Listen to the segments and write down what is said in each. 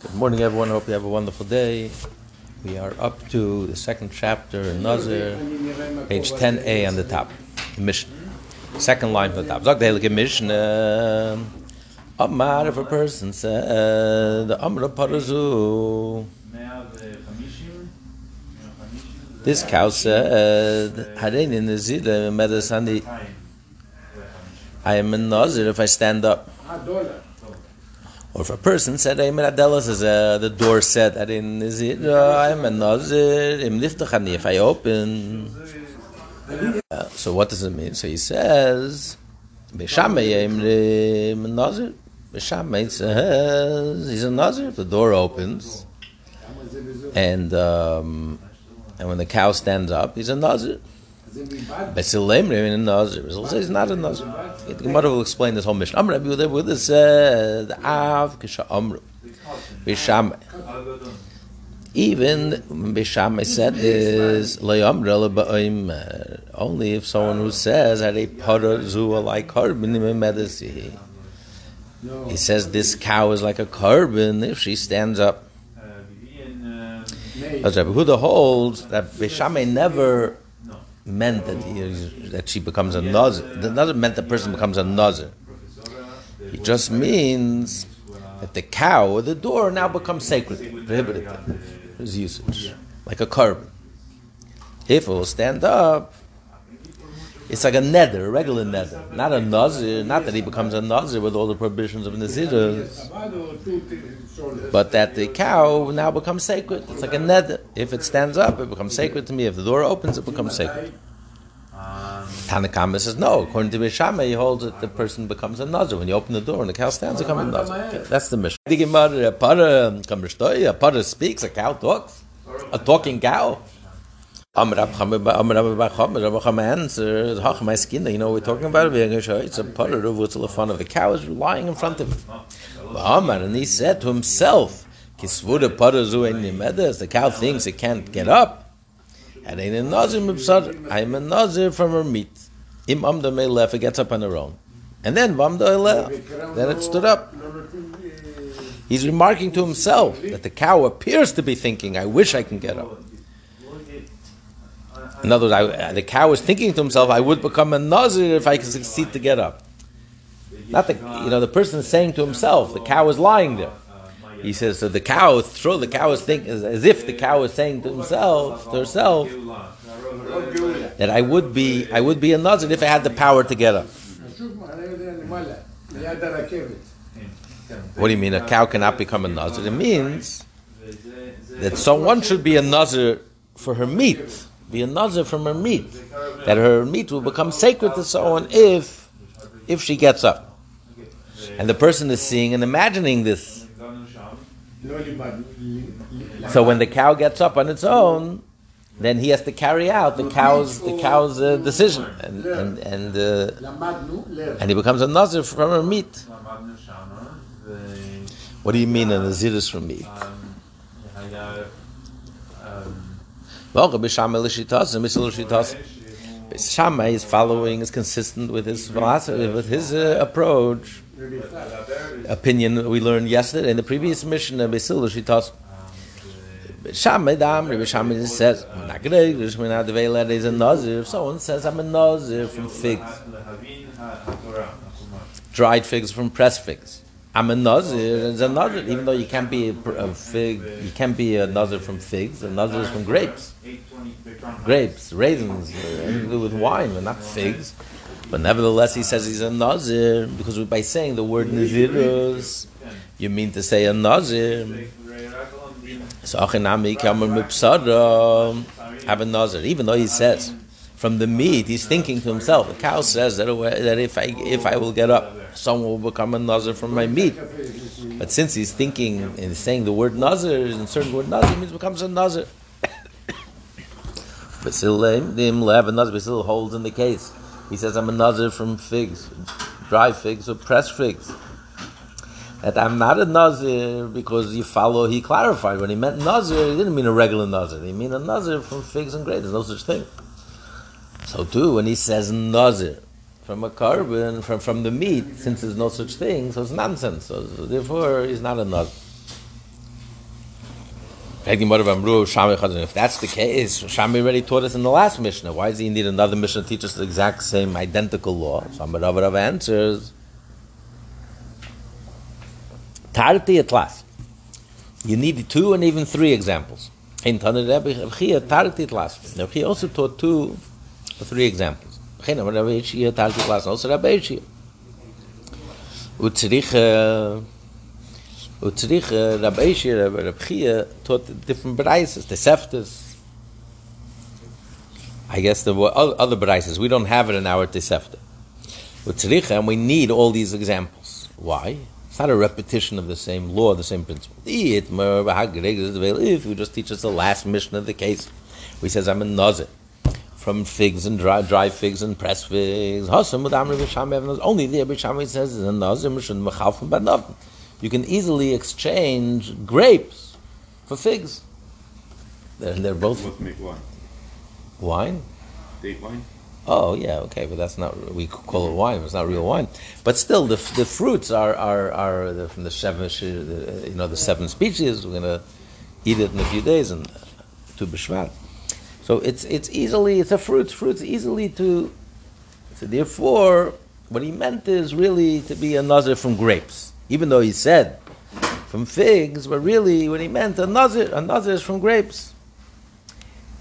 Good morning, everyone. Hope you have a wonderful day. We are up to the second chapter in Nazir, page 10a on the top, the Mishnah. Second line from the top. Zog the Mishnah. Amar, if a person said, the Amra Parazu. This cow said, Harein Nazir, Medasani. I am a Nazir if I stand up. Ah, Or if a person said, I'm Adelas, as uh, the door said, I didn't, is it, uh, I'm a Nazir, im niftachani, if I open. Uh, so what does it mean? So he says, Beshamay, I'm a Nazir. Beshamay says, he's a Nazir. If the door opens, and, um, and when the cow stands up, he's a Nazir. Besilemre in a Nazir. He's not a Nazir. The Gemara will explain this whole Mishnah. Amr Rabbi Yehuda with this uh, said Av Kisha Amru Bisham. Even Bisham said is Layamra Ba'im uh, only if someone who says that a para zu like korban in medicine. He says this cow is like a korban if she stands up. As Rabbi Yehuda holds that Bishame never meant that he, that she becomes a nazir. That doesn't meant the person becomes a nazir. It just means that the cow or the door now becomes sacred, prohibited his usage, like a korban. If it will stand up, it's like a nether, a regular nether, not a nazir. Not that he becomes a nazir with all the prohibitions of nazirs, but that the cow now becomes sacred. It's like a nether. If it stands up, it becomes sacred to me. If the door opens, it becomes sacred. Tanna Kamma says no. According to Bishama, he holds that the person becomes a nazir when you open the door and the cow stands. It becomes a nazir. That's the Gemara, a para, a para speaks, a cow talks, a talking cow. Amrab answers, uh, Hach my skin, you know we're talking about? It's a putter of what's the fun of the cow is lying in front of him. And he said to himself, Kisvuda putter zu the cow thinks it can't get up. And in I'm a nazir from her meat. Im amda it gets up on her own. And then vamda then it stood up. He's remarking to himself that the cow appears to be thinking, I wish I can get up. In other words, I, the cow is thinking to himself, I would become a nazir if I could succeed to get up. Not the, you know, the person is saying to himself, the cow is lying there. He says, so the cow, throw the cow is thinking, as if the cow is saying to himself, to herself, that I would be, I would be a nazir if I had the power to get up. What do you mean? A cow cannot become a nazir? It means that someone should be a nazir for her meat be a nazir from her meat, that her meat will become sacred to someone if if she gets up. And the person is seeing and imagining this. So when the cow gets up on its own, then he has to carry out the cow's the cow's uh, decision, and and and, uh, and he becomes a nazir from her meat. What do you mean a nazir from meat? Shammai is following, is consistent with his philosophy, with his uh, approach, opinion we learned yesterday in the previous Mishnah of Basil Shitas. Shammai Dam, Rabbi Shammai says, is a nazir. Someone says, I'm a nazir from figs, dried figs from pressed figs. I'm a nazir. It's a nazir, even though you can't be a, fig, you can't be a nazir from figs. A nazir is from grapes, grapes, raisins, uh, anything to do with wine, but not figs. But nevertheless, he says he's a nazir because by saying the word nazirus, you mean to say a nazir. So achinami kamar mipsara have a nazir, even though he says from the meat, he's thinking to himself. The cow says that, that if I if I will get up, someone will become a nazir from my meat. But since he's thinking and saying the word nazir, and certain word nazir means becomes a nazir. Basil have a nazir. Basil holds in the case. He says, "I'm a nazir from figs, dry figs or pressed figs." That I'm not a nazir because you follow. He clarified when he meant nazir, he didn't mean a regular nazir. He mean a nazir from figs and grapes. There's no such thing. So too, when he says nazir from a korban, from, from the meat, since there's no such thing, so it's nonsense. So, therefore, he's not a nazir. If that's the case, Shammai already taught us in the last Mishnah. Why does he need another Mishnah to teach us the exact same identical law? So Rav answers, Tarti atlas. You need two and even three examples. Now he also taught two or three examples. Also Rabbi Utzrich uh, Utzrich uh, Rabbi Rabbi taught different braises, the seftas. I guess there were other braises. We don't have it in our Tosefta. Utzrich, and we need all these examples. Why? It's not a repetition of the same law, the same principle. If we just teach us the last Mishnah of the case, we says I'm a nazir from figs and dry, dry figs and pressed figs. Only the Abishami says is You can easily exchange grapes for figs. They're, they're both. What make wine? Wine. Date wine. Oh yeah, okay, but that's not we call it wine. It's not real wine. But still, the, the fruits are are, are the, from the seven you know the seven species. We're gonna eat it in a few days and uh, Tu Bishvat. So it's it's easily it's a fruit. Fruits easily to. So therefore, what he meant is really to be a nazir from grapes, even though he said from figs. But really, what he meant a nazir a nazir is from grapes.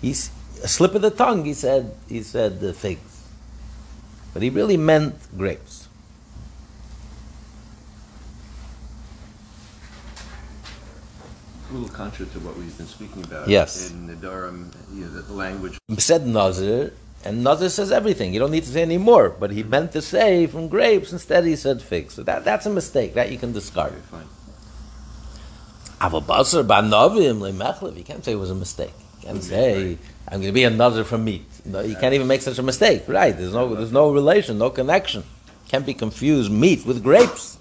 He's a slip of the tongue. He said he said the figs, but he really meant grapes. A little contrary to what we've been speaking about. Yes. In the Durham, you know, the, language. Said nazir, and nazir says everything. You don't need to say any more. But he meant to say from grapes. Instead, he said figs. So that, that's a mistake. That you can discard. Okay, fine. Avabasar banovim lemechlev. You can't say it was a mistake. You can't say. I'm going to be a nazir from meat. No, you can't even make such a mistake. Right? There's no there's no relation, no connection. Can't be confused meat with grapes.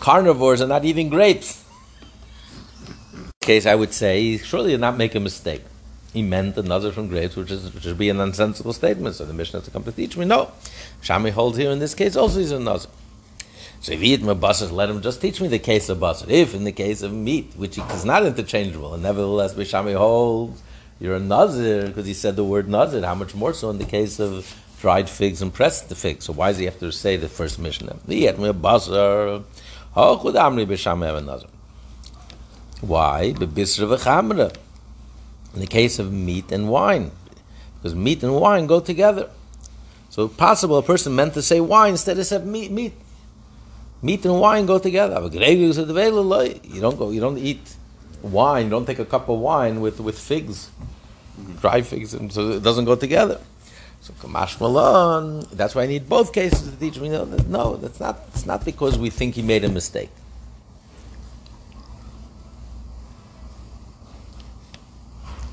Carnivores are not eating grapes. Case, I would say, he surely did not make a mistake. He meant a nazir from grapes, which is which be a nonsensical statement. So the Mishnah has to come to teach me. No, Shammai holds here in this case also he's a nazir. So if he eat basar, let him just teach me the case of basar. If in the case of meat, which is not interchangeable, and nevertheless Bishami holds you're a nazir because he said the word nazir. How much more so in the case of dried figs and pressed the figs? So why does he have to say the first Mishnah? He ate me baser. How could Amri Shammai have a basar. Why? In the case of meat and wine, because meat and wine go together. So possible a person meant to say wine instead of said meat. Meat, meat and wine go together. You don't go. You don't eat wine. You don't take a cup of wine with with figs, dry figs, and so it doesn't go together. So Kamash Malon, that's why I need both cases to teach me. No, no, that's not. It's not because we think he made a mistake.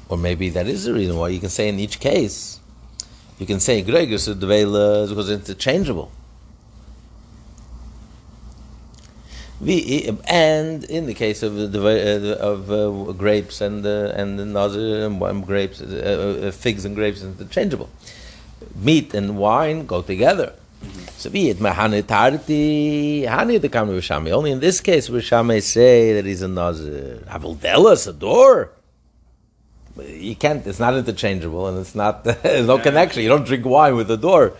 Or maybe that is the reason why you can say in each case, you can say Gregor because it's interchangeable. and in the case of of uh, grapes and uh, and nazir and grapes, uh, uh, figs and grapes, is interchangeable. Meat and wine go together. So be it mahane tarti, hani the v'shami. Only in this case, v'shami say that he's a nazir. Avaldelas, a door you can't. It's not interchangeable, and it's not. there's no connection. You don't drink wine with the door.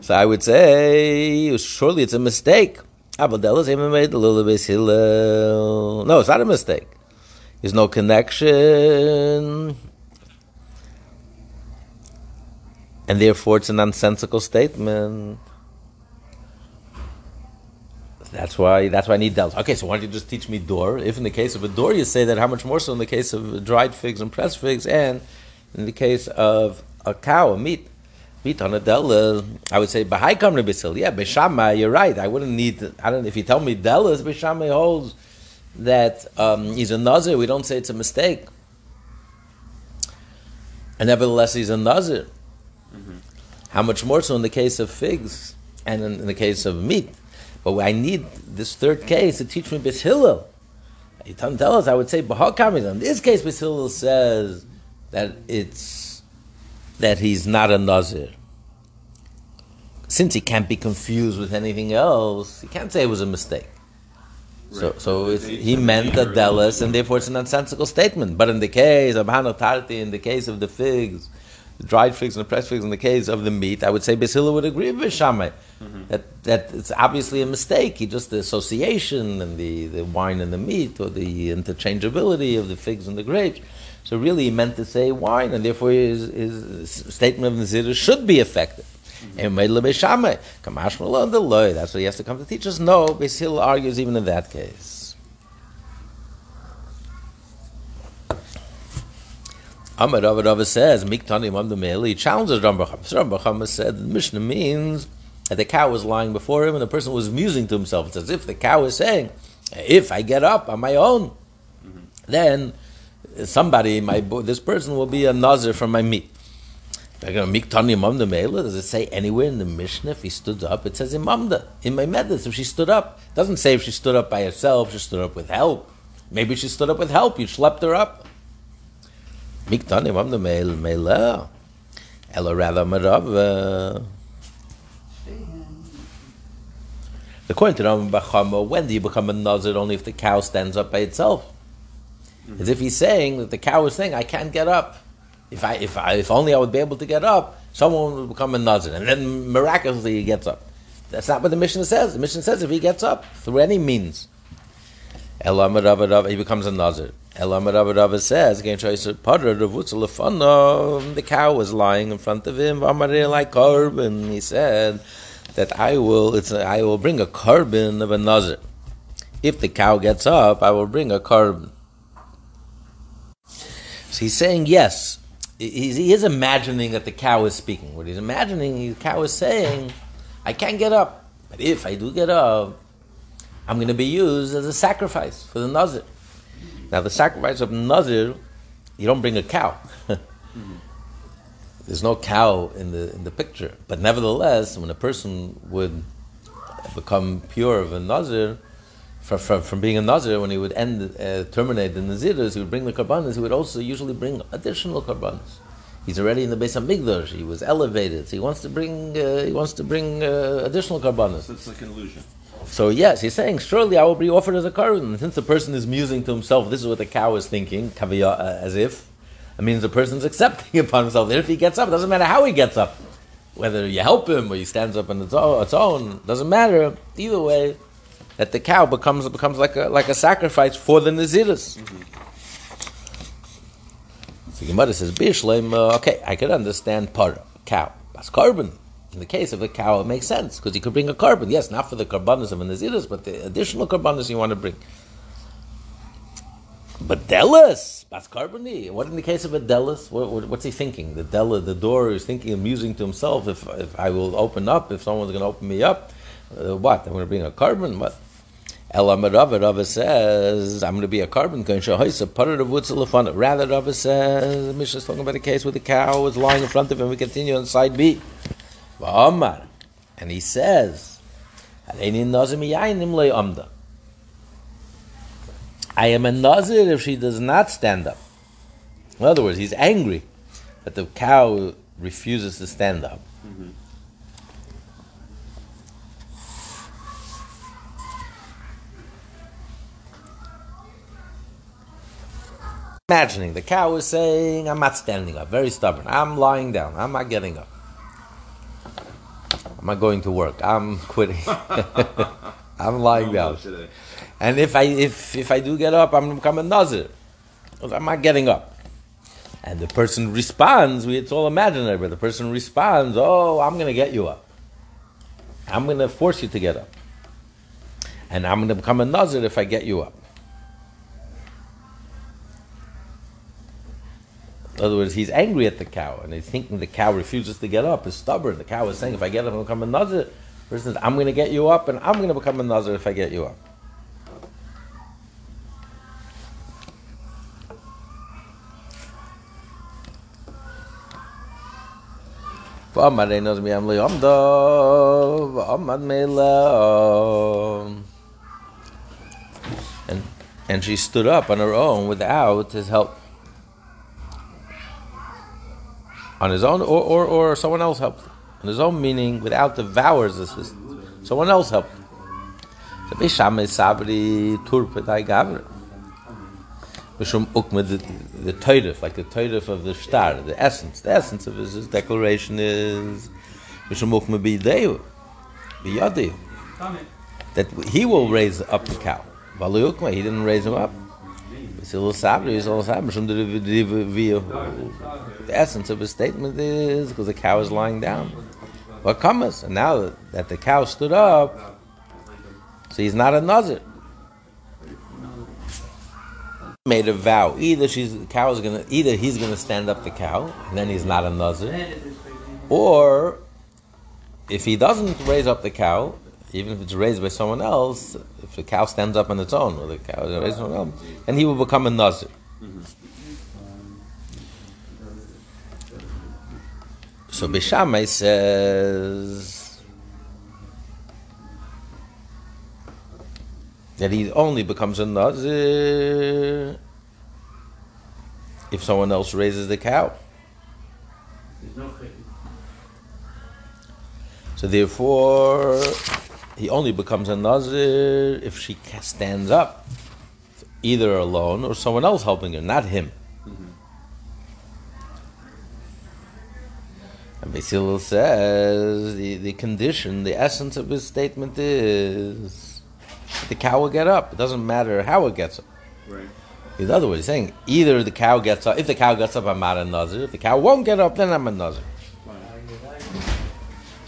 So I would say surely it's a mistake. No, it's not a mistake. There's no connection, and therefore it's a nonsensical statement. That's why that's why I need delta. Okay, so why don't you just teach me door? If in the case of a door you say that, how much more so in the case of dried figs and pressed figs, and in the case of a cow, a meat, meat on a della, I would say bahai kamre bisil. Yeah, beshama, you're right. I wouldn't need. I don't. If you tell me della, beshama holds that um, he's a nazir. We don't say it's a mistake, and nevertheless he's a nazir. Mm-hmm. How much more so in the case of figs and in, in the case of meat? But I need this third case to teach me Bis Hillel. You tell us, I would say Bahakamism. In this case, Bishillel says that it's that he's not a Nazir. Since he can't be confused with anything else, he can't say it was a mistake. So, so it's, he meant a delis, and therefore it's a nonsensical statement. But in the case of hanotarti, in the case of the figs, dried figs and the pressed figs, in the case of the meat, I would say Basila would agree with Shammai. Mm-hmm. That, that it's obviously a mistake. He just the association and the, the wine and the meat, or the interchangeability of the figs and the grapes. So really, he meant to say wine, and therefore his, his statement of Nazir should be effective. And made lebeshamay. Kamash the loy. That's what he has to come to teach us. No, Hillel argues even in that case. Amar Rav Rav says, Miktani Mam Mele. He challenges Rambam. Rambam said the Mishnah means that the cow was lying before him and the person was musing to himself. It's as if the cow is saying, if I get up on my own, then somebody, my this person will be a nazir from my meat. Does it say anywhere in the Mishnah if he stood up? It says imamda, in my medis, if she stood up. It doesn't say if she stood up by herself, she stood up with help. Maybe she stood up with help, you schlepped her up. Miktani er mamda er meil meila. Ella rather marav. According to Rami bar Chama, when do you become a nazir? Only if the cow stands up by itself. Mm-hmm. As if he's saying that the cow is saying, I can't get up. If I, if I, if only I would be able to get up, someone would become a nazir, and then miraculously he gets up. That's not what the Mishnah says. The Mishnah says if he gets up through any means, he becomes a nazir. Elam says, the cow was lying in front of him, like korban. He said that I will, it's I will bring a korban of a nazir. If the cow gets up, I will bring a korban. So he's saying yes, he is imagining that the cow is speaking. What he's imagining, the cow is saying, I can't get up. But if I do get up, I'm going to be used as a sacrifice for the Nazir. Now, the sacrifice of Nazir, you don't bring a cow. There's no cow in the, in the picture. But nevertheless, when a person would become pure of a Nazir, from, from, from being a Nazir, when he would end, uh, terminate the Naziris, he would bring the Karbanas, he would also usually bring additional Karbanas. He's already in the Beis HaMikdash, he was elevated, so he wants to bring, uh, he wants to bring uh, additional Karbanas. So it's like an illusion. So yes, he's saying, surely I will be offered as a korban. Since the person is musing to himself, this is what the cow is thinking, kaviyah, uh, as if, it means the person's accepting upon himself. if he gets up, it doesn't matter how he gets up. Whether you help him or he stands up on its own, doesn't matter. Either way, that the cow becomes becomes like a like a sacrifice for the naziris. Mm-hmm. So Gemara says, "Bishleim." Uh, okay, I could understand par cow. That's korban. In the case of a cow, it makes sense because you could bring a korban. Yes, not for the carbonas of a naziris, but the additional carbonas you want to bring. But delis, carboni. What in the case of a delis? What, what, what's he thinking? The Della, the door is thinking, amusing to himself. If if I will open up, if someone's going to open me up, uh, what? I'm going to bring a korban. What? Elam Rava, Rava says, I'm going to be a korban Rather, Rava says, Mishnah is talking about a case where the cow was lying in front of him. We continue on side B. And he says, I am a nazir if she does not stand up. In other words, he's angry that the cow refuses to stand up. Mm-hmm. Imagining the cow is saying, I'm not standing up, very stubborn. I'm lying down. I'm not getting up. I'm not going to work. I'm quitting. I'm lying down. And if I if if I do get up, I'm going to become a nazir. I'm not getting up. And the person responds, we, it's all imaginary, but the person responds, Oh, I'm to get you up. I'm to force you to get up. And I'm to become a nazir if I get you up. In other words, he's angry at the cow, and he's thinking the cow refuses to get up, is stubborn. The cow is saying, if I get up, I'll become a nazir. Person says, I'm going to get you up, and I'm going to become a nazir if I get you up. And, and she stood up on her own without his help. On his own, or, or, or someone else helped. On his own meaning, without the vower's assistance. Someone else helped. So Beishamai Sabri Turpe Dai Gavra. Mishum Ukma, the, the Teirif, like the Teirif of the star, the essence. The essence of his, his declaration is Mishum Ukma Bideu, Biyadeu. That he will raise up the cow. Valu Ukma, he didn't raise him up. Basil Sabri is all. Mishum the essence of his statement is because the cow is lying down. What comes? And now that the cow stood up, so he's not a nazir. Made a vow. Either she's the cow is gonna either he's gonna stand up the cow, and then he's not a nazir, or if he doesn't raise up the cow, even if it's raised by someone else, if the cow stands up on its own, or the cow is raised by someone else, then he will become a nazir. Mm-hmm. So Bishamai says that he only becomes a nazir if someone else raises the cow. So therefore, he only becomes a nazir if she stands up, either alone or someone else helping her, not him. Mm-hmm. And Basil says the, the condition, the essence of his statement is the cow will get up. It doesn't matter how it gets up. Right. In other words, he's saying either the cow gets up. If the cow gets up, I'm not a nazir. If the cow won't get up, then I'm a nazir.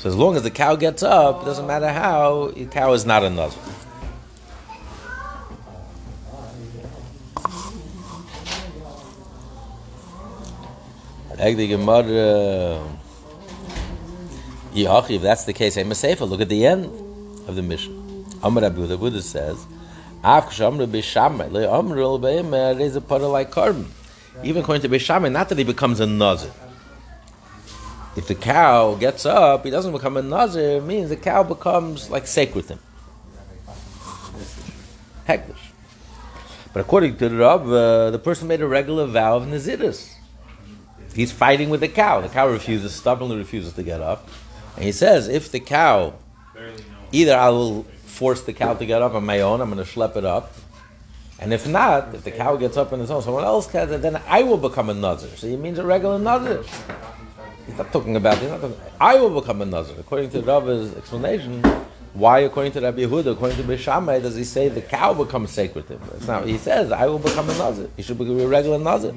So as long as the cow gets up, it doesn't matter how, the cow is not a nazir. If that's the case, I'm a sefer. Look at the end of the Mishnah. Amar Abu, the Buddha says. Even according to Beishamay, not that he becomes a nazir. If the cow gets up, he doesn't become a nazir, it means the cow becomes like sacred to him. hekdesh. But according to the Rab, uh, the person made a regular vow of Nazirus. He's fighting with the cow. The cow refuses, stubbornly refuses to get up. And he says, if the cow, either I will force the cow to get up on my own, I'm going to schlep it up. And if not, if the cow gets up on its own, someone else can, then I will become a nazir. So he means a regular nazir. He's not talking about, he's not talking, I will become a nazir. According to Rabbi's explanation, why, according to Rabbi Yehuda, according to Bishamai, does he say the cow becomes sacred? It's not, he says, I will become a nazir. He should be a regular nazir.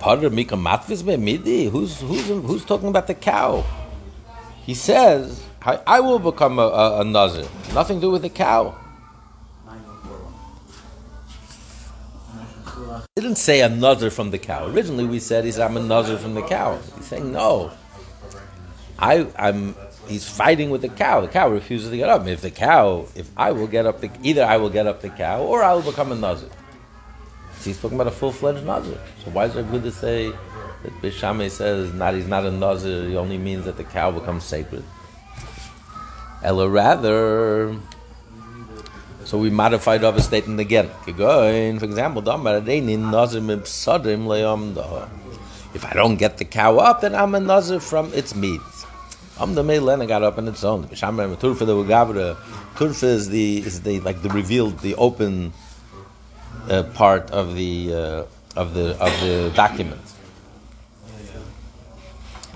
Of Mika Matvis Midi. Who's who's who's talking about the cow? He says, I, I will become a, a, a nazir. Nothing to do with the cow. Didn't say a from the cow. Originally, we said he's I'm a from the cow. He's saying no. I I'm. He's fighting with the cow. The cow refuses to get up. If the cow, if I will get up, the, either I will get up the cow or I will become a nazir. So he's talking about a full fledged nazir. So why is it good to say that Bishame says not he's not a nazir? He only means that the cow becomes sacred. Ella rather. So we modified our statement again. For example, if I don't get the cow up, then I'm a nazir from its meat. I'm the Meilen got up on its own. Turfa the Ugavra. Turfa is the is the like the revealed, the open uh, part of the uh, of the of the document.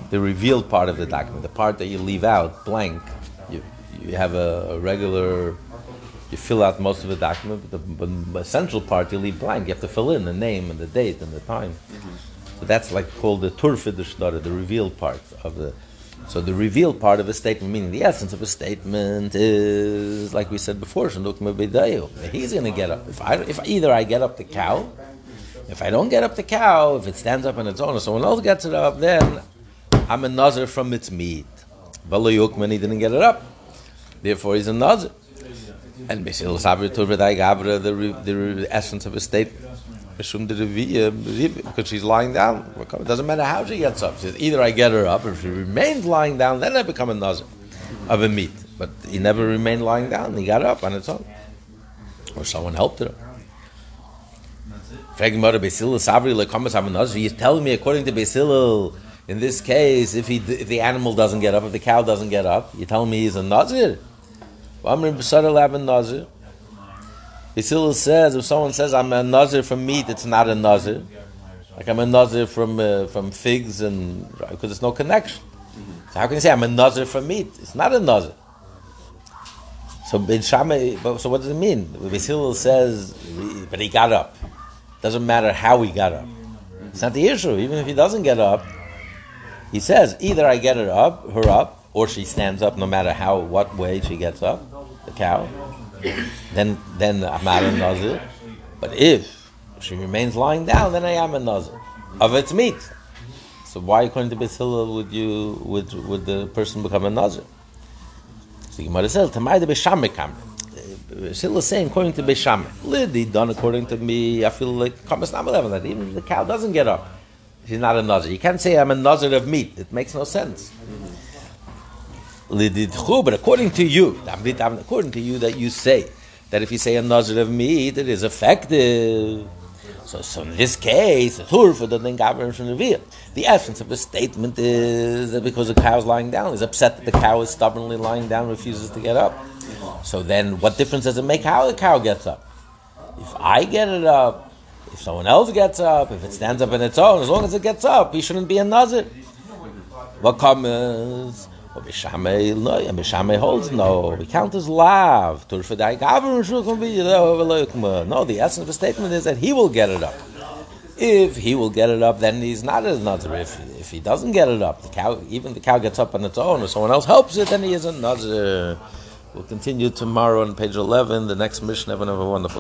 The revealed part of the document, the part that you leave out blank. You you have a, a regular. You fill out most of the document, but the, but the, essential part you leave blank. You have to fill in the name and the date and the time. Mm-hmm. So that's like called the turfa the the revealed part of the. So the revealed part of a statement, meaning the essence of a statement, is like we said before. He's going to get up. If I, if either I get up the cow, if I don't get up the cow, if it stands up on its own, or someone else gets it up, then I'm a nazir from its meat. Bala he didn't get it up, therefore he's a nazir. And Basil Sabri Gabra, the the essence of a statement because ähm, she's lying down. It doesn't matter how she gets up. Either I get her up, or if she remains lying down, then I become a nazir of a meat. But he never remained lying down. He got up on its own, or someone helped her. He's telling me, according to Basil, In this case, if he if the animal doesn't get up, if the cow doesn't get up, you tell me he's a nazir. Nazir. Basil says if someone says I'm a nazir from meat, it's not a nazir. Like I'm a nazir from uh, from figs and because there's no connection. So how can you say I'm a nazir from meat? It's not a nazir. So Ben Shammai, so what does it mean? Basil says, but he got up. Doesn't matter how he got up. It's not the issue. Even if he doesn't get up, he says either I get her up, her up, or she stands up, no matter how, what way she gets up, the cow. Then, then I'm not a nazir. But if she remains lying down, then I am a nazir of its meat. So why, according to Basil, would you would would the person become a nazir? So the Gemara says, "Tamai uh, the beshamikam." Still is saying, according to Beishamik, Lidi done according to me. I feel like Kamas Namalev that even if the cow doesn't get up, she's not a nazir. You can't say I'm a nazir of meat. It makes no sense. Lididchu, but according to you, according to you, that you say that if you say a nazir of meat, it is effective. So, so in this case, the for the The essence of the statement is that because the cow is lying down, he's upset that the cow is stubbornly lying down, refuses to get up. So then, what difference does it make how the cow gets up? If I get it up, if someone else gets up, if it stands up on its own, as long as it gets up, he shouldn't be a nazir. What comes? But Bishamay, no, and Bishamay holds no. We count as lav. No, the essence of the statement is that he will get it up. If he will get it up, then he's not as nazir. If, if he doesn't get it up, the cow, even the cow gets up on its own, or someone else helps it, then he is a nazir. We'll continue tomorrow on page 11, the next Mishnah. Have a wonderful